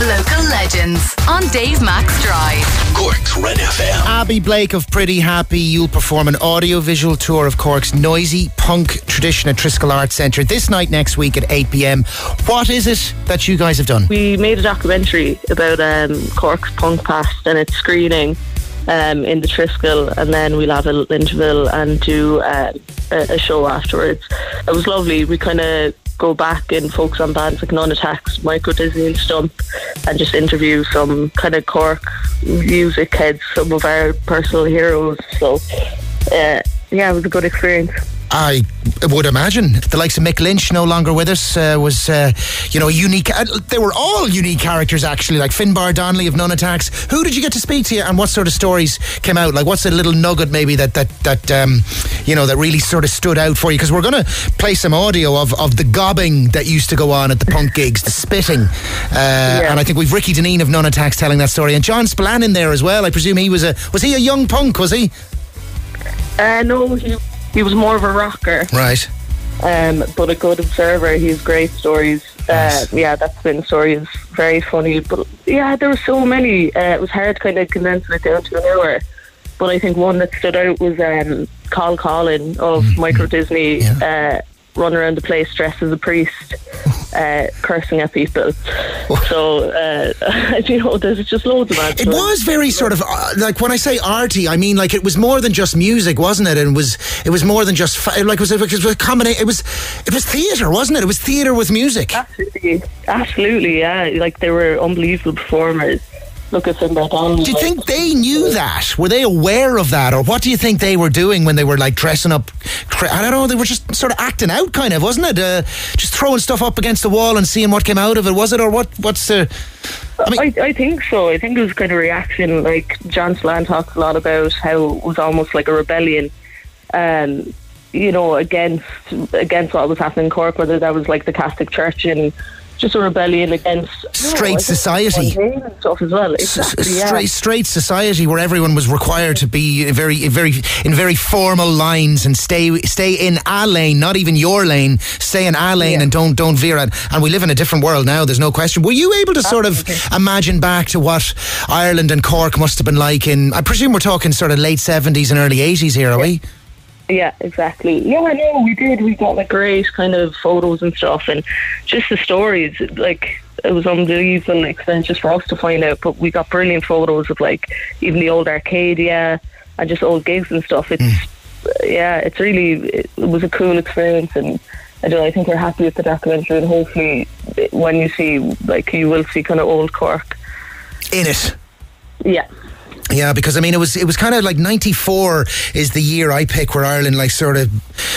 Local legends on Dave Max Drive. Cork's Red FM. Abbey Blake of Pretty Happy, you'll perform an audio-visual tour of Cork's noisy punk tradition at Triskel Arts Centre this night next week at 8pm. What is it that you guys have done? We made a documentary about um, Cork's punk past and its screening um, in the Triskel, and then we'll have a little interval and do uh, a, a show afterwards. It was lovely. We kind of go back and focus on bands like Nun Attax, Micro Disney, and Stump, and just interview some kind of Cork music heads, some of our personal heroes. So, uh, yeah, it was a good experience. I would imagine the likes of Mick Lynch no longer with us uh, was, uh, you know, unique. Uh, they were all unique characters actually, like Finbar Donnelly of Nun Attax. Who did you get to speak to, and what sort of stories came out? Like, what's a little nugget maybe that that that um, you know that really sort of stood out for you? Because we're going to play some audio of of the gobbing that used to go on at the punk gigs, the spitting, uh, Yeah. and I think we've Ricky Dineen of Nun Attax telling that story, and John Spillane in there as well. I presume he was a was he a young punk? Was he Uh, no, he, he was more of a rocker, right? um, but a good observer. He has great stories. Uh, yeah, that spin story is very funny. But yeah, there were so many. Uh, it was hard to kind of condensing it down to an hour. But I think one that stood out was um, Cathal Coughlan of Microdisney uh, running around the place dressed as a priest, uh, cursing at people. So, uh, you know, there's just loads of that. It was very sort of uh, like when I say arty, I mean like it was more than just music, wasn't it? And it was it was more than just fa- like it was a, it was a combination. It was it was theatre, wasn't it? It was theatre with music. Absolutely, absolutely, yeah. Like they were unbelievable performers. Look at Finbar Donnelly. Do you like- think they knew that? Were they aware of that, or what do you think they were doing when they were like dressing up? I don't know. They were just sort of acting out, kind of, wasn't it? Uh, just throwing stuff up against the wall and seeing what came out of it. Was it, or what? What's the? I mean, I, I think so. I think it was kind of reaction. Like John Spillane talks a lot about how it was almost like a rebellion, um, you know, against against what was happening in Cork, whether that was like the Catholic Church and just a rebellion against Straight society. And stuff as well. s- Exactly, yeah. straight straight society where everyone was required to be very very in very formal lines and stay stay in a lane not even your lane stay in a lane Yeah. and don't don't veer it and we live in a different world now there's no question were you able to sort of imagine back to what Ireland and Cork must have been like in I presume we're talking sort of late 70s and early 80s here are we Yeah, exactly. Yeah, I know we did. We got like great kind of photos and stuff, and just the stories. Like it was unbelievable experience just for us to find out. But we got brilliant photos of like even the old Arcadia and just old gigs and stuff. It's hmm. yeah, it's really it was a cool experience, and I don't. know, I think we're happy with the documentary, and hopefully when you see like you will see kind of old Cork. in it Yeah. Yeah, because I mean, it was it was kind of like '94 is the year I pick where Ireland like sort of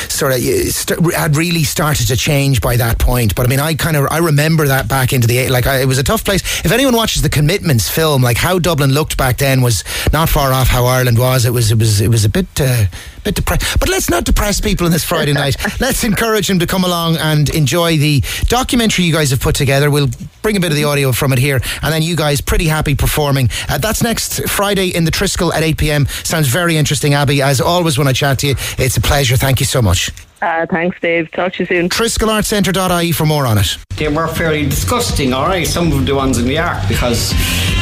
sort of st- had really started to change by that point. But I mean, I kind of I remember that back into the like I, it was a tough place. If anyone watches the Commitments film, like how Dublin looked back then was not far off how Ireland was. It was it was it was a bit. Uh, Bit depressed, but let's not depress people on this Friday night. Let's encourage them to come along and enjoy the documentary you guys have put together. We'll bring a bit of the audio from it here, and then you guys pretty happy performing. Uh, that's next Friday in the Triskel at 8 p.m. Sounds very interesting, Abbey. As always, when I chat to you, it's a pleasure. Thank you so much. Uh, thanks, Dave. Talk to you soon. TriskelArtCentre.ie for more on it. they were fairly disgusting, all right. Some of the ones in the ark because,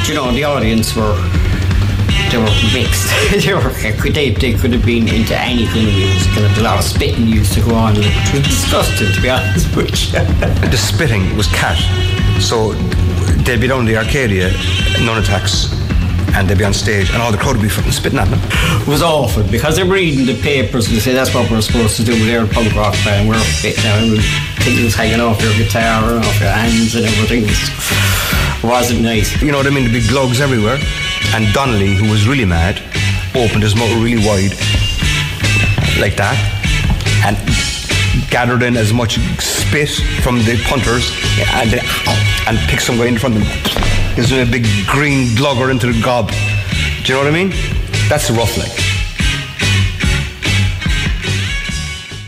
you know, the audience were they were mixed. they were they, they could have been into any kind of music, and a lot of spitting used to go on. It was disgusting, to be honest with you. the spitting was cat. So they'd be down the Arcadia, Nun Attax, and they'd be on stage, and all the crowd would be fucking spitting at them. It was awful because they're reading the papers and they say that's what we're supposed to do. We're a punk rock band. We're fit now. Everything was hanging off your guitar and off your hands and everything. It was, wasn't nice. You know what I mean? The big glugs everywhere. And Donnelly, who was really mad, opened his mouth really wide, like that, and gathered in as much spit from the punters, and and picked some guy in front of him. Gives him a big green glugger into the gob. Do you know what I mean? That's rough, like.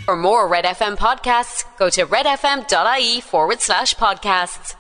For more Red FM podcasts, go to redfm.ie forward slash podcasts.